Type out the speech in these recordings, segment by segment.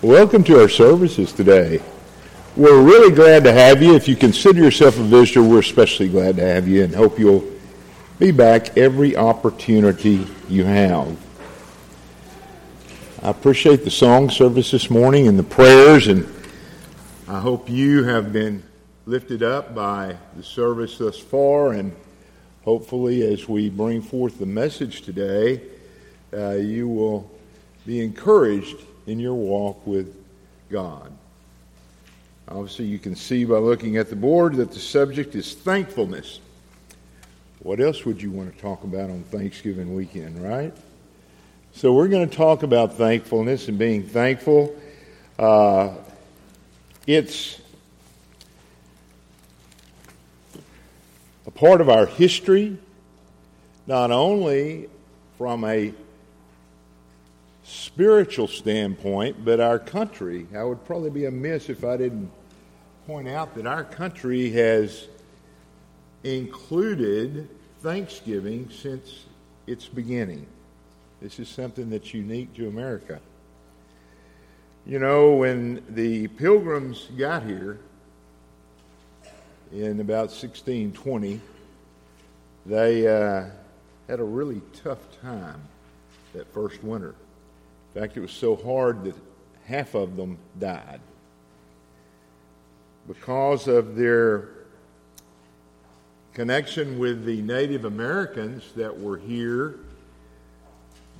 Welcome to our services today. We're really glad to have you. If you consider yourself a visitor, we're especially glad to have you and hope you'll be back every opportunity you have. I appreciate the song service this morning and the prayers, and I hope you have been lifted up by the service thus far, and hopefully, as we bring forth the message today, uh, you will be encouraged in your walk with God. Obviously, you can see by looking at the board that the subject is thankfulness. What else would you want to talk about on Thanksgiving weekend, right? So, we're going to talk about thankfulness and being thankful. Uh, it's a part of our history, not only from a spiritual standpoint, but our country. I would probably be amiss if I didn't point out that our country has included Thanksgiving since its beginning. This is something that's unique to America. You know, when the pilgrims got here in about 1620, they uh, had a really tough time that first winter. In fact, it was so hard that half of them died. Because of their connection with the Native Americans that were here,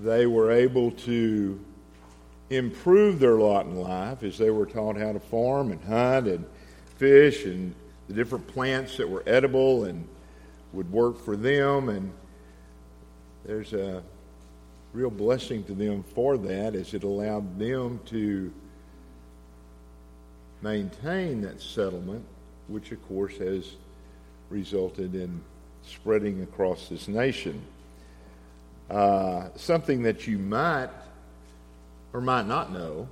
they were able to improve their lot in life as they were taught how to farm and hunt and fish and the different plants that were edible and would work for them. And there's a real blessing to them for that as it allowed them to maintain that settlement, which of course has resulted in spreading across this nation. Uh, something that you might or might not know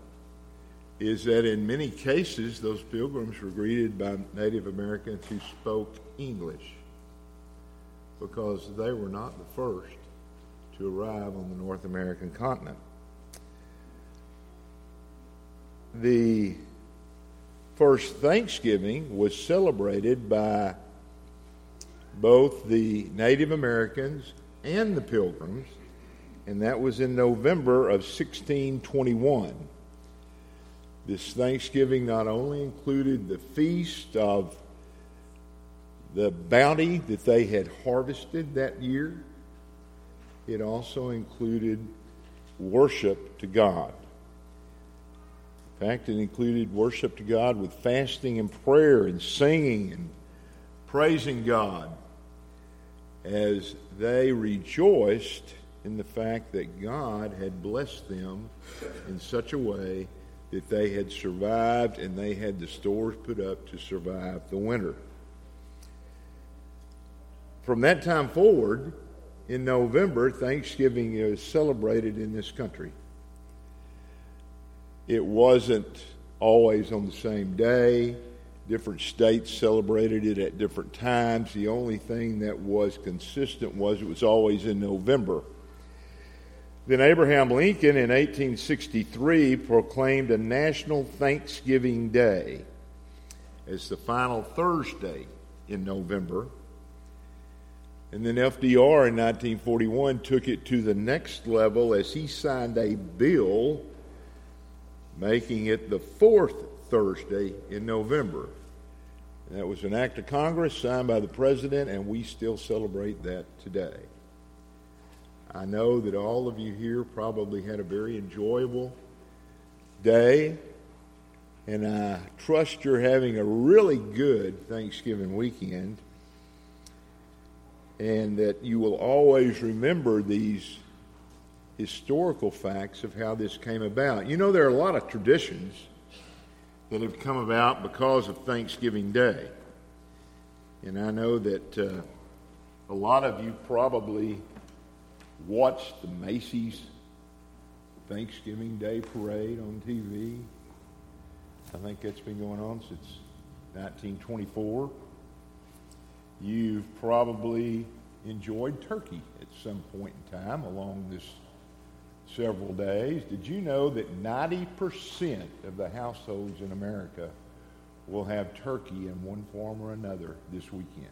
is that in many cases those pilgrims were greeted by Native Americans who spoke English because they were not the first to arrive on the North American continent. The first Thanksgiving was celebrated by both the Native Americans and the Pilgrims, and that was in November of 1621. This Thanksgiving not only included the feast of the bounty that they had harvested that year, it also included worship to God. In fact, it included worship to God with fasting and prayer and singing and praising God as they rejoiced in the fact that God had blessed them in such a way that they had survived and they had the stores put up to survive the winter. From that time forward, in November, Thanksgiving is celebrated in this country. It wasn't always on the same day. Different states celebrated it at different times. The only thing that was consistent was it was always in November. Then Abraham Lincoln in 1863 proclaimed a National Thanksgiving Day as the final Thursday in November. And then FDR in 1941 took it to the next level as he signed a bill making it the fourth Thursday in November. And that was an act of Congress signed by the President, and we still celebrate that today. I know that all of you here probably had a very enjoyable day, and I trust you're having a really good Thanksgiving weekend and that you will always remember these historical facts of how this came about. You know, there are a lot of traditions that have come about because of Thanksgiving Day. And I know that uh, a lot of you probably watched the Macy's Thanksgiving Day parade on TV. I think that's been going on since 1924. You've probably enjoyed turkey at some point in time along this several days. Did you know that 90% of the households in America will have turkey in one form or another this weekend?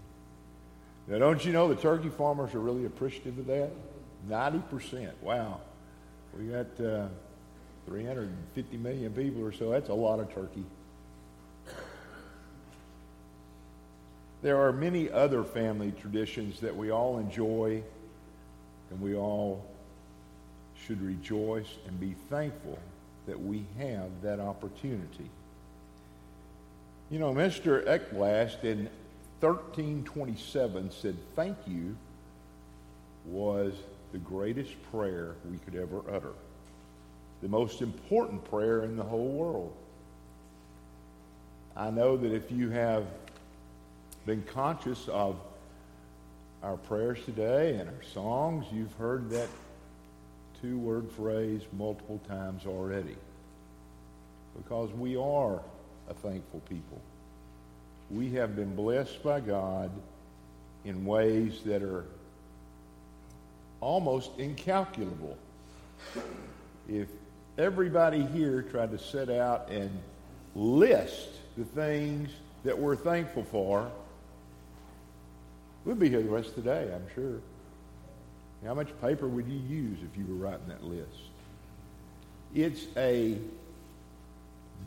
Now, don't you know the turkey farmers are really appreciative of that? 90%. Wow. We got uh, 350 million people or so. That's a lot of turkey. There are many other family traditions that we all enjoy and we all should rejoice and be thankful that we have that opportunity. You know, Mr. Ekblast in 1327 said, Thank you was the greatest prayer we could ever utter, the most important prayer in the whole world. I know that if you have been conscious of our prayers today and our songs, you've heard that two word phrase multiple times already. Because we are a thankful people. We have been blessed by God in ways that are almost incalculable. If everybody here tried to set out and list the things that we're thankful for, we'd be here the rest of the day, I'm sure. How much paper would you use if you were writing that list? It's a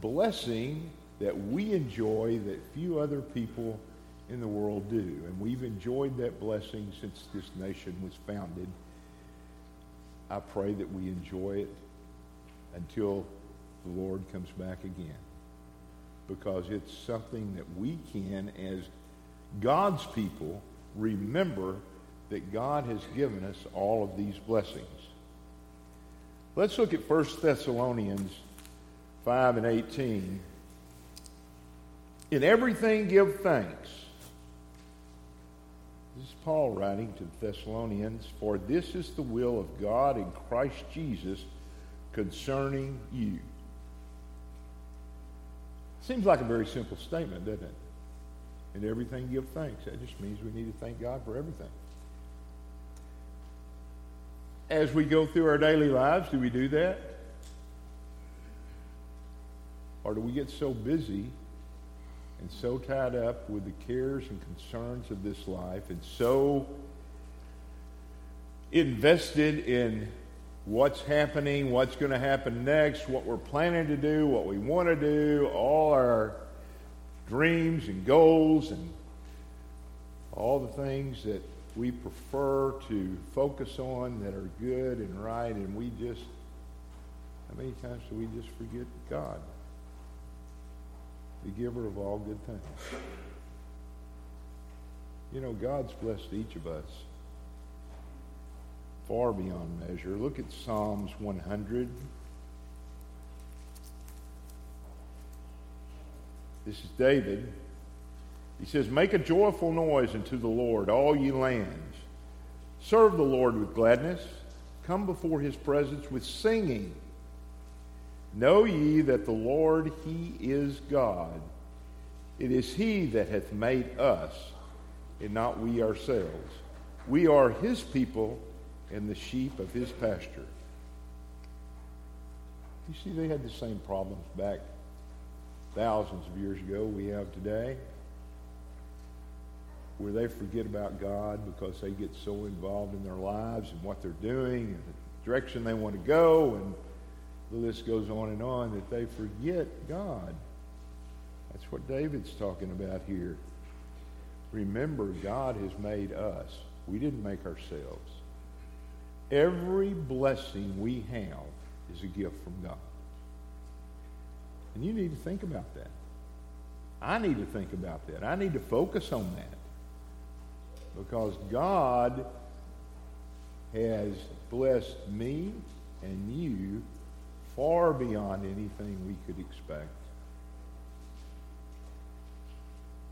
blessing that we enjoy that few other people in the world do. And we've enjoyed that blessing since this nation was founded. I pray that we enjoy it until the Lord comes back again. Because it's something that we can, as God's people, remember that God has given us all of these blessings. Let's look at 1 Thessalonians 5 and 18. In everything give thanks. This is Paul writing to the Thessalonians, for this is the will of God in Christ Jesus concerning you. Seems like a very simple statement, doesn't it? In everything give thanks. That just means we need to thank God for everything as we go through our daily lives? Do we do that? Or do we get so busy and so tied up with the cares and concerns of this life and so invested in what's happening, what's going to happen next, what we're planning to do, what we want to do, all our dreams and goals and all the things that we prefer to focus on that are good and right, and we just, how many times do we just forget God, the giver of all good things? You know, God's blessed each of us far beyond measure. Look at Psalms 100. This is David. He says, Make a joyful noise unto the Lord, all ye lands. Serve the Lord with gladness. Come before his presence with singing. Know ye that the Lord, he is God. It is he that hath made us, and not we ourselves. We are his people and the sheep of his pasture. You see, they had the same problems back thousands of years ago we have today where they forget about God because they get so involved in their lives and what they're doing and the direction they want to go, and the list goes on and on, that they forget God. That's what David's talking about here. Remember, God has made us. We didn't make ourselves. Every blessing we have is a gift from God. And you need to think about that. I need to think about that. I need to focus on that because God has blessed me and you far beyond anything we could expect.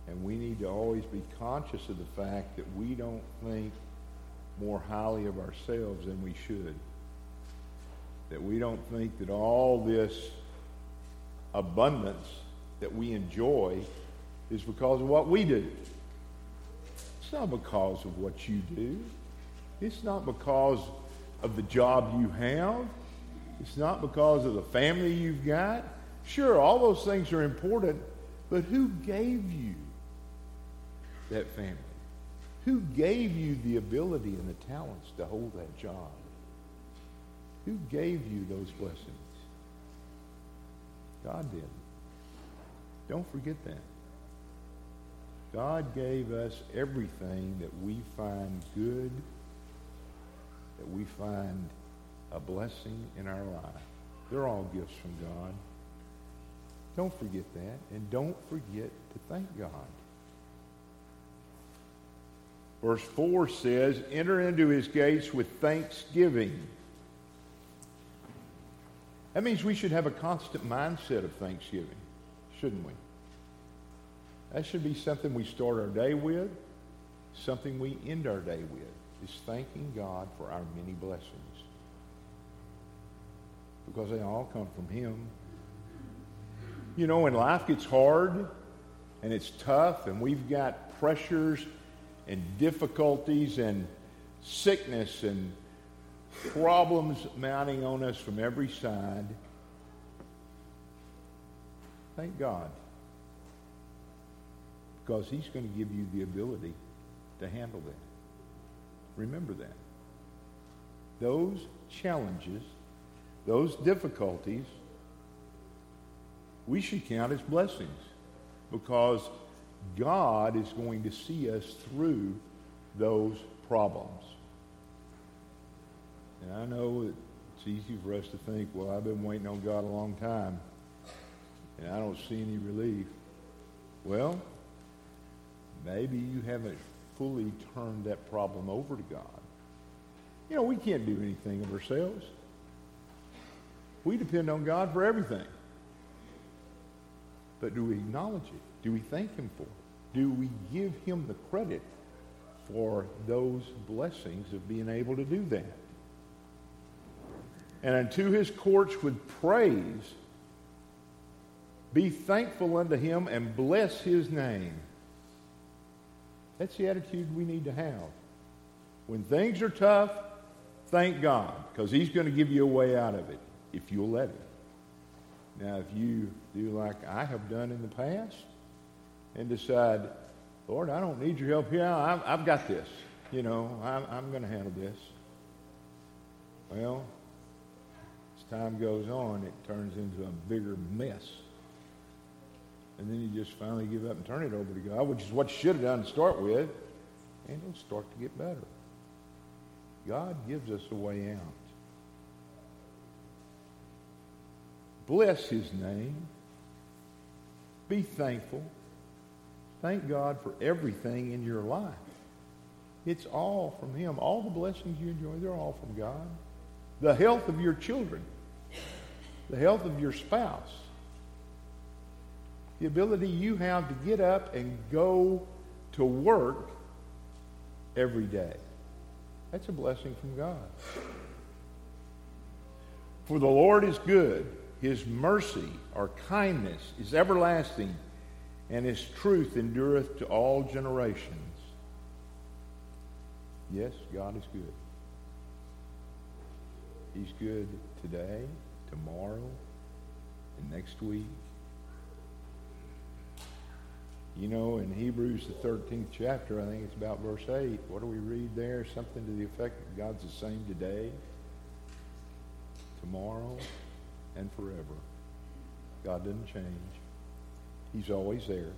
And we need to always be conscious of the fact that we don't think more highly of ourselves than we should. That we don't think that all this abundance that we enjoy is because of what we do. It's not because of what you do. It's not because of the job you have. It's not because of the family you've got. Sure, all those things are important, but who gave you that family? Who gave you the ability and the talents to hold that job? Who gave you those blessings? God did. Don't forget that. God gave us everything that we find good, that we find a blessing in our life. They're all gifts from God. Don't forget that, and don't forget to thank God. Verse 4 says, Enter into his gates with thanksgiving. That means we should have a constant mindset of thanksgiving, shouldn't we? That should be something we start our day with, something we end our day with, is thanking God for our many blessings. Because they all come from him. You know, when life gets hard and it's tough and we've got pressures and difficulties and sickness and problems mounting on us from every side, thank God. Because he's going to give you the ability to handle that. Remember that. Those challenges, those difficulties, we should count as blessings because God is going to see us through those problems. And I know it's easy for us to think, well, I've been waiting on God a long time, and I don't see any relief. Well, maybe you haven't fully turned that problem over to God. You know, we can't do anything of ourselves. We depend on God for everything. But do we acknowledge it? Do we thank him for it? Do we give him the credit for those blessings of being able to do that? And unto his courts with praise, be thankful unto him and bless his name. That's the attitude we need to have. When things are tough, thank God, because he's going to give you a way out of it if you'll let him. Now, if you do like I have done in the past and decide, Lord, I don't need your help here. I've, I've got this. You know, I'm, I'm going to handle this. Well, time goes on, it turns into a bigger mess. And then you just finally give up and turn it over to God, which is what you should have done to start with. And it'll start to get better. God gives us a way out. Bless his name. Be thankful. Thank God for everything in your life. It's all from him. All the blessings you enjoy, they're all from God. The health of your children. The health of your spouse. The ability you have to get up and go to work every day. That's a blessing from God. For the Lord is good his mercy or kindness is everlasting, and his truth endureth to all generations. Yes, God is good. He's good today, tomorrow, and next week. You know, in Hebrews, the 13th chapter, I think it's about verse 8, what do we read there? Something to the effect that God's the same today, tomorrow, and forever. God doesn't change. He's always there.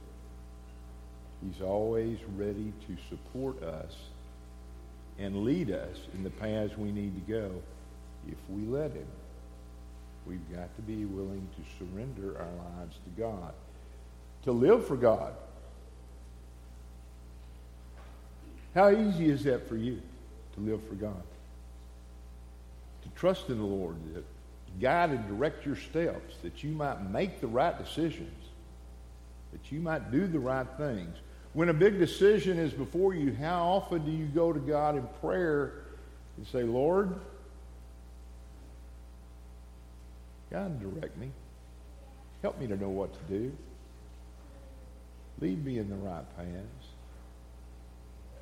He's always ready to support us and lead us in the paths we need to go if we let him. We've got to be willing to surrender our lives to God, to live for God. How easy is that for you to live for God? To trust in the Lord, to guide and direct your steps, that you might make the right decisions, that you might do the right things. When a big decision is before you, how often do you go to God in prayer and say, Lord, and direct me. Help me to know what to do. Lead me in the right paths.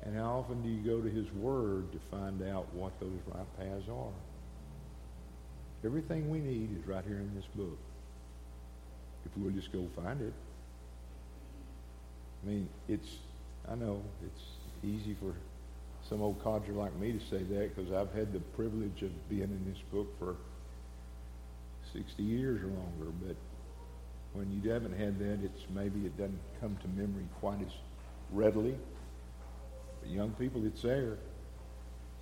And how often do you go to his word to find out what those right paths are? Everything we need is right here in this book. If we will just go find it. I mean, it's, I know, it's easy for some old codger like me to say that because I've had the privilege of being in this book for 60 years or longer. But when you haven't had that, it's maybe it doesn't come to memory quite as readily. But young people, it's there.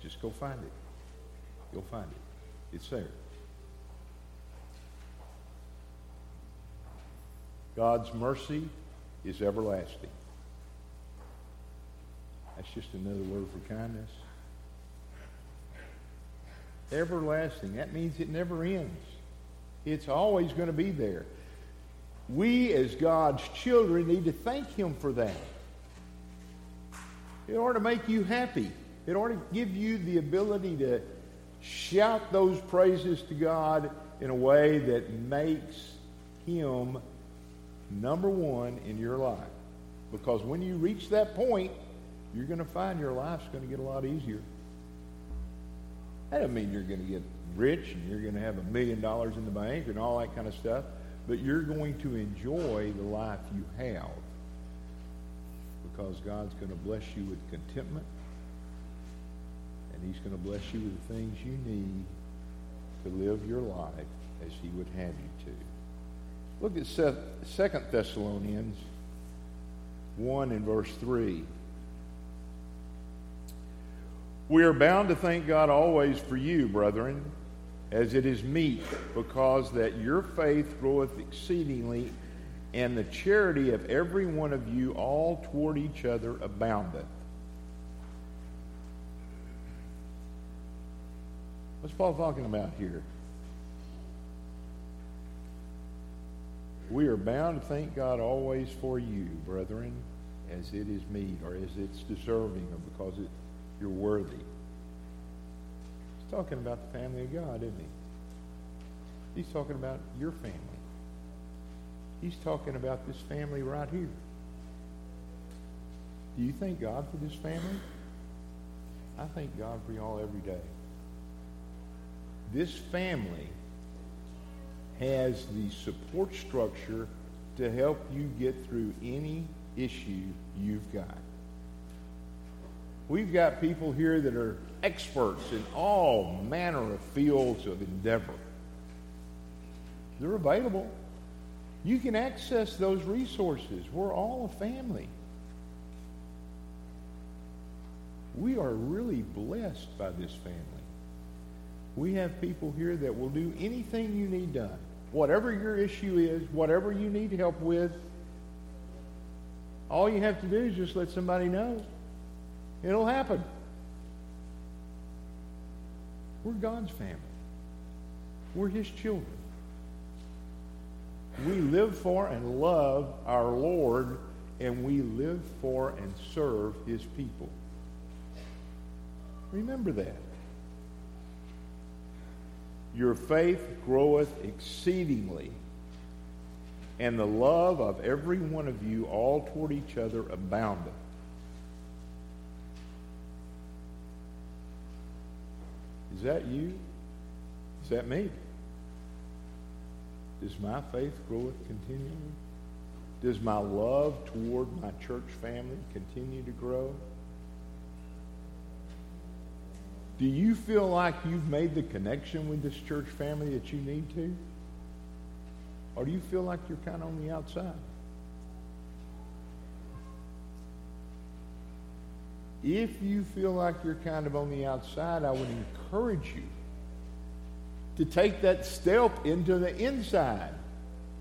Just go find it. You'll find it. It's there. God's mercy is everlasting. That's just another word for kindness. Everlasting. That means it never ends. It's always going to be there. We, as God's children, need to thank Him for that. It ought to make you happy. It ought to give you the ability to shout those praises to God in a way that makes Him number one in your life. Because when you reach that point, you're going to find your life's going to get a lot easier. That doesn't mean you're going to get rich and you're going to have a million dollars in the bank and all that kind of stuff, but you're going to enjoy the life you have because God's going to bless you with contentment and he's going to bless you with the things you need to live your life as he would have you to. Look at Second Thessalonians 1 and verse 3. We are bound to thank God always for you, brethren, as it is meet, because that your faith groweth exceedingly, and the charity of every one of you all toward each other aboundeth. What's Paul talking about here? We are bound to thank God always for you, brethren, as it is meet, or as it's deserving, or because it you're worthy. He's talking about the family of God, isn't he? He's talking about your family. He's talking about this family right here. Do you thank God for this family? I thank God for y'all every day. This family has the support structure to help you get through any issue you've got. We've got people here that are experts in all manner of fields of endeavor. They're available. You can access those resources. We're all a family. We are really blessed by this family. We have people here that will do anything you need done. Whatever your issue is, whatever you need help with, all you have to do is just let somebody know. It'll happen. We're God's family. We're His children. We live for and love our Lord, and we live for and serve His people. Remember that. Your faith groweth exceedingly, and the love of every one of you all toward each other aboundeth. Is that you? Is that me? Does my faith grow continually? Does my love toward my church family continue to grow? Do you feel like you've made the connection with this church family that you need to? Or do you feel like you're kind of on the outside? If you feel like you're kind of on the outside, I would encourage you to take that step into the inside,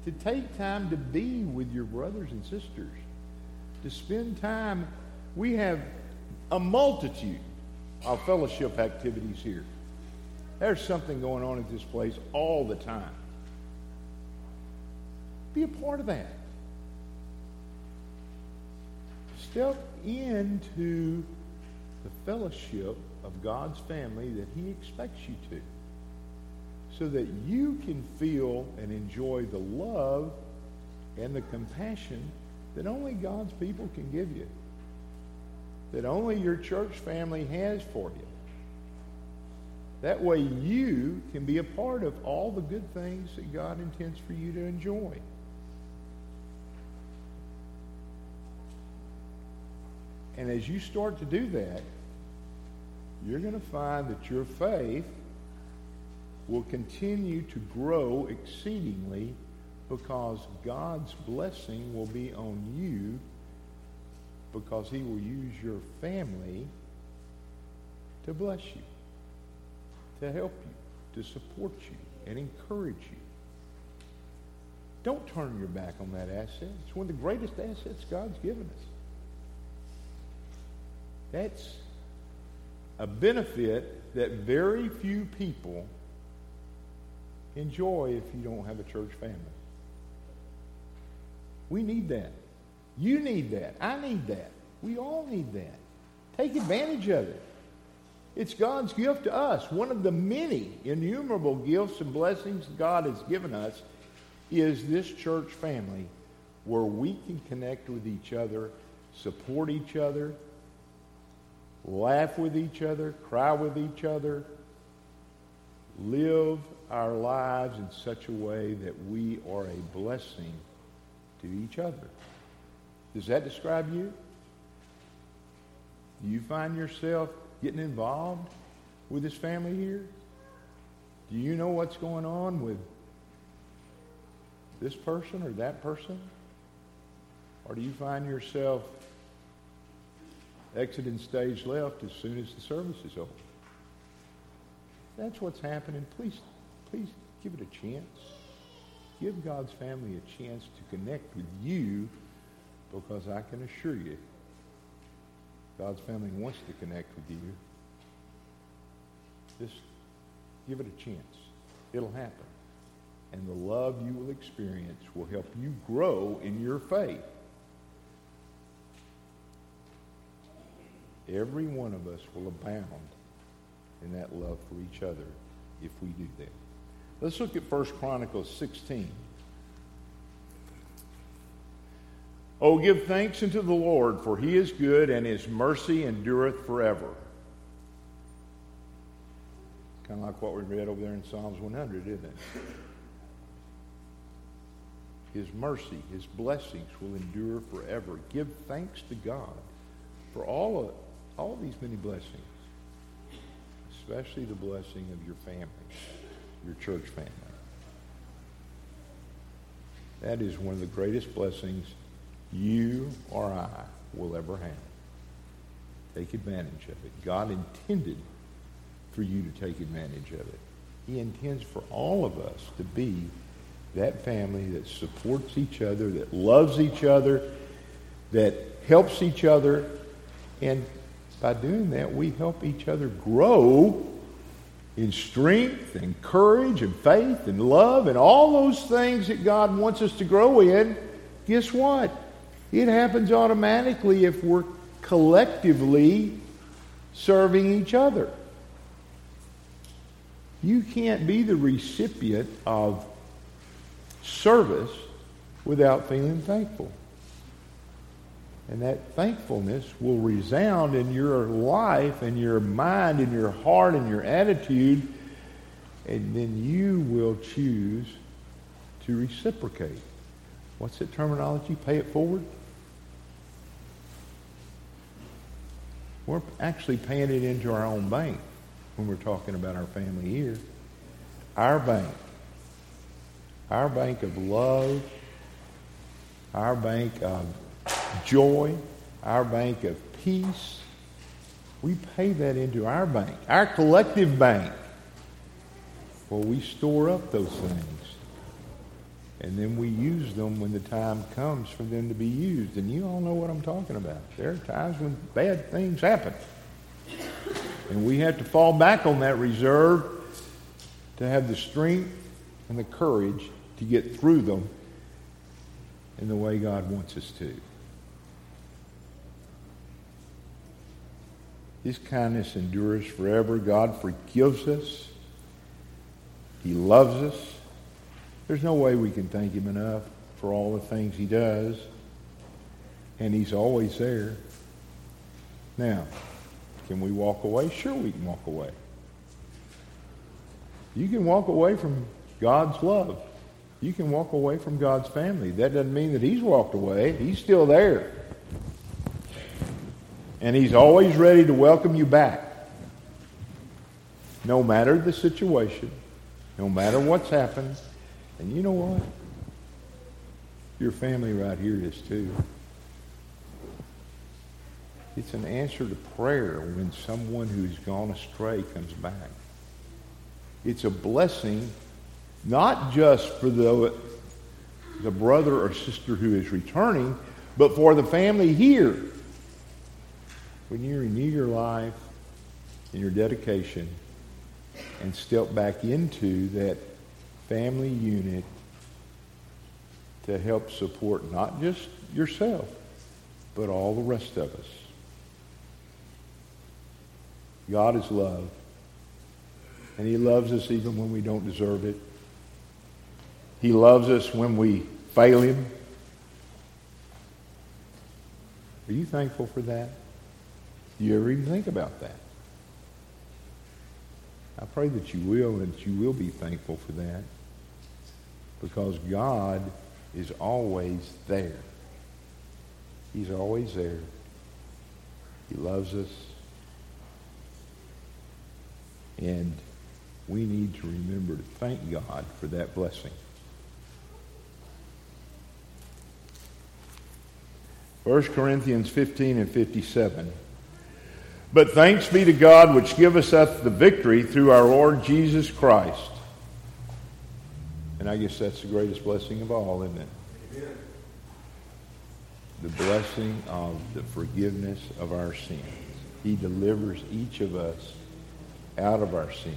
to take time to be with your brothers and sisters, to spend time. We have a multitude of fellowship activities here. There's something going on at this place all the time. Be a part of that. Step into the fellowship of God's family that he expects you to so that you can feel and enjoy the love and the compassion that only God's people can give you, that only your church family has for you. That way you can be a part of all the good things that God intends for you to enjoy. And as you start to do that, you're going to find that your faith will continue to grow exceedingly because God's blessing will be on you because he will use your family to bless you, to help you, to support you, and encourage you. Don't turn your back on that asset. It's one of the greatest assets God's given us. That's a benefit that very few people enjoy if you don't have a church family. We need that. You need that. I need that. We all need that. Take advantage of it. It's God's gift to us. One of the many innumerable gifts and blessings God has given us is this church family where we can connect with each other, support each other, laugh with each other, cry with each other, live our lives in such a way that we are a blessing to each other. Does that describe you? Do you find yourself getting involved with this family here? Do you know what's going on with this person or that person? Or do you find yourself exiting stage left as soon as the service is over? That's what's happening. Please, please give it a chance. Give God's family a chance to connect with you because I can assure you God's family wants to connect with you. Just give it a chance. It'll happen. And the love you will experience will help you grow in your faith. Every one of us will abound in that love for each other if we do that. Let's look at 1 Chronicles 16. Oh, give thanks unto the Lord, for he is good, and his mercy endureth forever. Kind of like what we read over there in Psalms 100, isn't it? His mercy, his blessings will endure forever. Give thanks to God for all of all these many blessings, especially the blessing of your family, your church family. That is one of the greatest blessings you or I will ever have. Take advantage of it. God intended for you to take advantage of it. He intends for all of us to be that family that supports each other, that loves each other, that helps each other. And by doing that, we help each other grow in strength and courage and faith and love and all those things that God wants us to grow in. Guess what? It happens automatically if we're collectively serving each other. You can't be the recipient of service without feeling thankful. And that thankfulness will resound in your life and your mind and your heart and your attitude. And then you will choose to reciprocate. What's that terminology? Pay it forward? We're actually paying it into our own bank when we're talking about our family here. Our bank. Our bank of love. Our bank of joy. Our bank of peace. We pay that into our bank, our collective bank, where we store up those things. And then we use them when the time comes for them to be used. And you all know what I'm talking about. There are times when bad things happen. And we have to fall back on that reserve to have the strength and the courage to get through them in the way God wants us to. His kindness endures forever. God forgives us. He loves us. There's no way we can thank him enough for all the things he does. And he's always there. Now, can we walk away? Sure we can walk away. You can walk away from God's love. You can walk away from God's family. That doesn't mean that he's walked away. He's still there. And he's always ready to welcome you back. No matter the situation, no matter what's happened. And you know what? Your family right here is too. It's an answer to prayer when someone who's gone astray comes back. It's a blessing not just for the, the brother or sister who is returning, but for the family here. When you renew your life and your dedication and step back into that family unit to help support not just yourself, but all the rest of us. God is love. And he loves us even when we don't deserve it. He loves us when we fail him. Are you thankful for that? Do you ever even think about that? I pray that you will and that you will be thankful for that because God is always there. He's always there. He loves us. And we need to remember to thank God for that blessing. 1 Corinthians 15 and 57. But thanks be to God which giveth us the victory through our Lord Jesus Christ. And I guess that's the greatest blessing of all, isn't it? Amen. The blessing of the forgiveness of our sins. He delivers each of us out of our sin.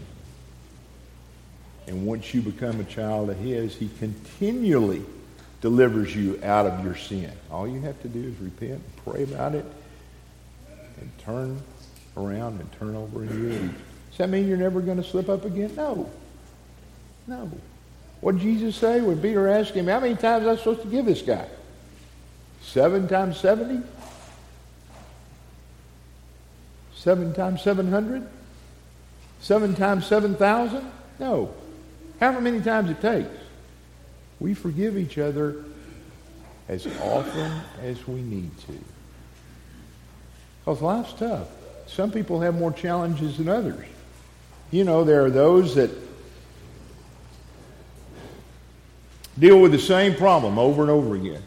And once you become a child of his, he continually delivers you out of your sin. All you have to do is repent pray about it and turn around and turn over in your. Does that mean you're never going to slip up again? No. No. What did Jesus say when Peter asked him, how many times am I supposed to give this guy? Seven times 70? Seven times 700? Seven times 7,000? No. However many times it takes. We forgive each other as often as we need to. Because life's tough. Some people have more challenges than others. You know, there are those that deal with the same problem over and over again.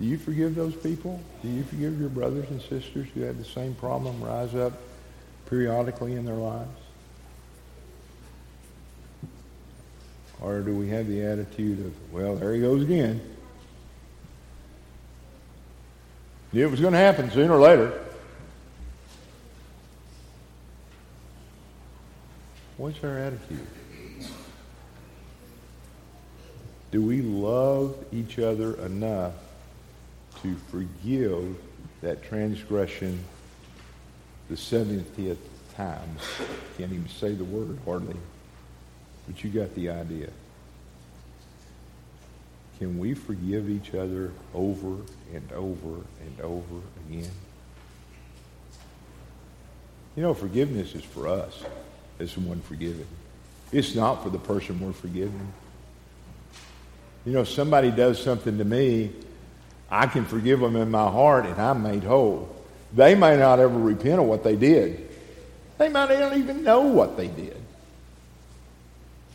Do you forgive those people? Do you forgive your brothers and sisters who have the same problem rise up periodically in their lives? Or do we have the attitude of, well, there he goes again? It was going to happen sooner or later. What's our attitude? Do we love each other enough to forgive that transgression the 70th time? Can't even say the word hardly, but you got the idea. Can we forgive each other over and over and over again? You know, forgiveness is for us as the one forgiven. It's not for the person we're forgiving. You know, if somebody does something to me, I can forgive them in my heart and I'm made whole. They may not ever repent of what they did. They might not even know what they did.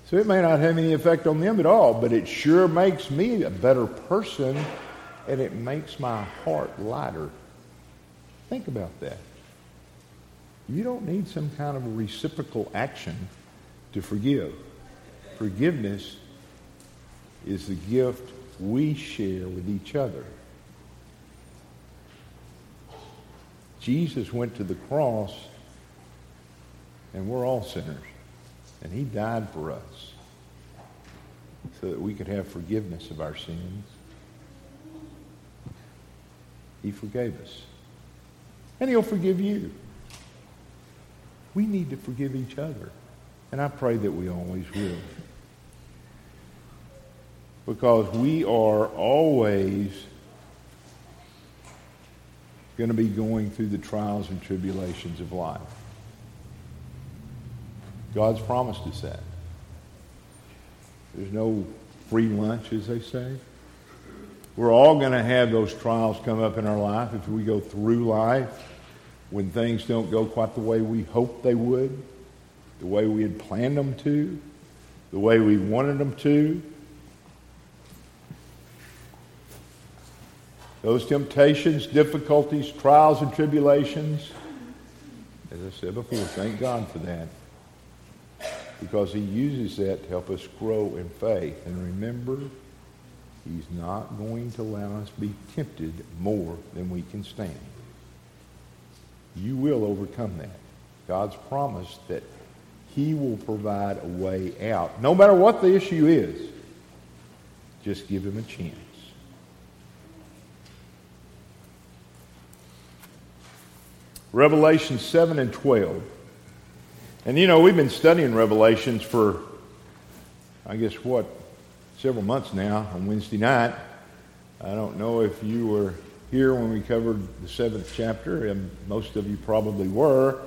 So it may not have any effect on them at all, but it sure makes me a better person and it makes my heart lighter. Think about that. You don't need some kind of reciprocal action to forgive. Forgiveness is the gift we share with each other. Jesus went to the cross, and we're all sinners. And he died for us so that we could have forgiveness of our sins. He forgave us. And he'll forgive you. We need to forgive each other. And I pray that we always will. Because we are always going to be going through the trials and tribulations of life. God's promised us that. There's no free lunch, as they say. We're all going to have those trials come up in our life if we go through life when things don't go quite the way we hoped they would, the way we had planned them to, the way we wanted them to. Those temptations, difficulties, trials, and tribulations, as I said before, thank God for that. Because He uses that to help us grow in faith. And remember, He's not going to allow us be tempted more than we can stand. You will overcome that. God's promised that He will provide a way out. No matter what the issue is, just give Him a chance. Revelation 7 and 12. And you know, we've been studying Revelations for, I guess, what, several months now on Wednesday night. I don't know if you were here when we covered the seventh chapter, and most of you probably were,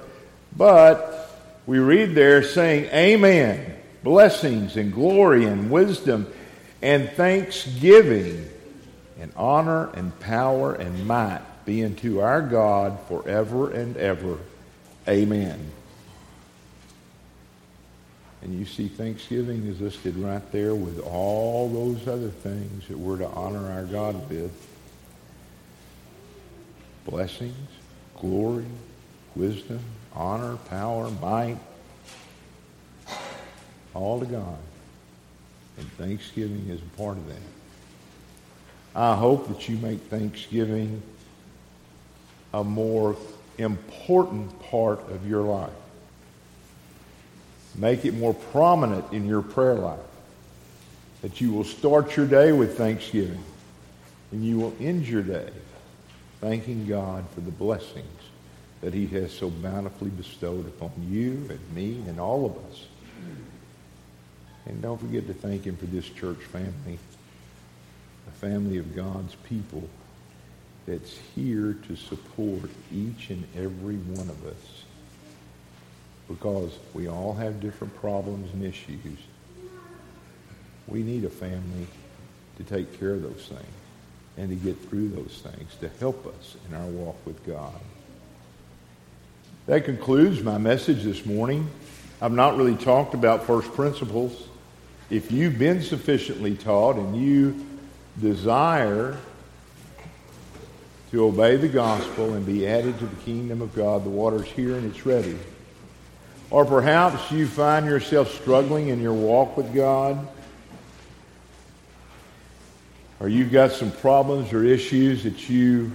but we read there saying, Amen, blessings and glory and wisdom and thanksgiving and honor and power and might be unto our God forever and ever. Amen. And you see, Thanksgiving is listed right there with all those other things that we're to honor our God with. Blessings, glory, wisdom, honor, power, might. All to God. And Thanksgiving is a part of that. I hope that you make Thanksgiving a more important part of your life. Make it more prominent in your prayer life. That you will start your day with thanksgiving and you will end your day thanking God for the blessings that he has so bountifully bestowed upon you and me and all of us. And don't forget to thank him for this church family, a family of God's people that's here to support each and every one of us because we all have different problems and issues. We need a family to take care of those things and to get through those things, to help us in our walk with God. That concludes my message this morning. I've not really talked about first principles. If you've been sufficiently taught and you desire to obey the gospel and be added to the kingdom of God, the water's here and it's ready. Or perhaps you find yourself struggling in your walk with God. Or you've got some problems or issues that you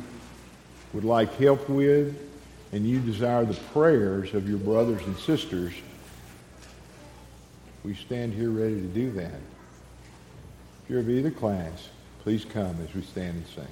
would like help with, and you desire the prayers of your brothers and sisters. We stand here ready to do that. If you're of either class, please come as we stand and sing.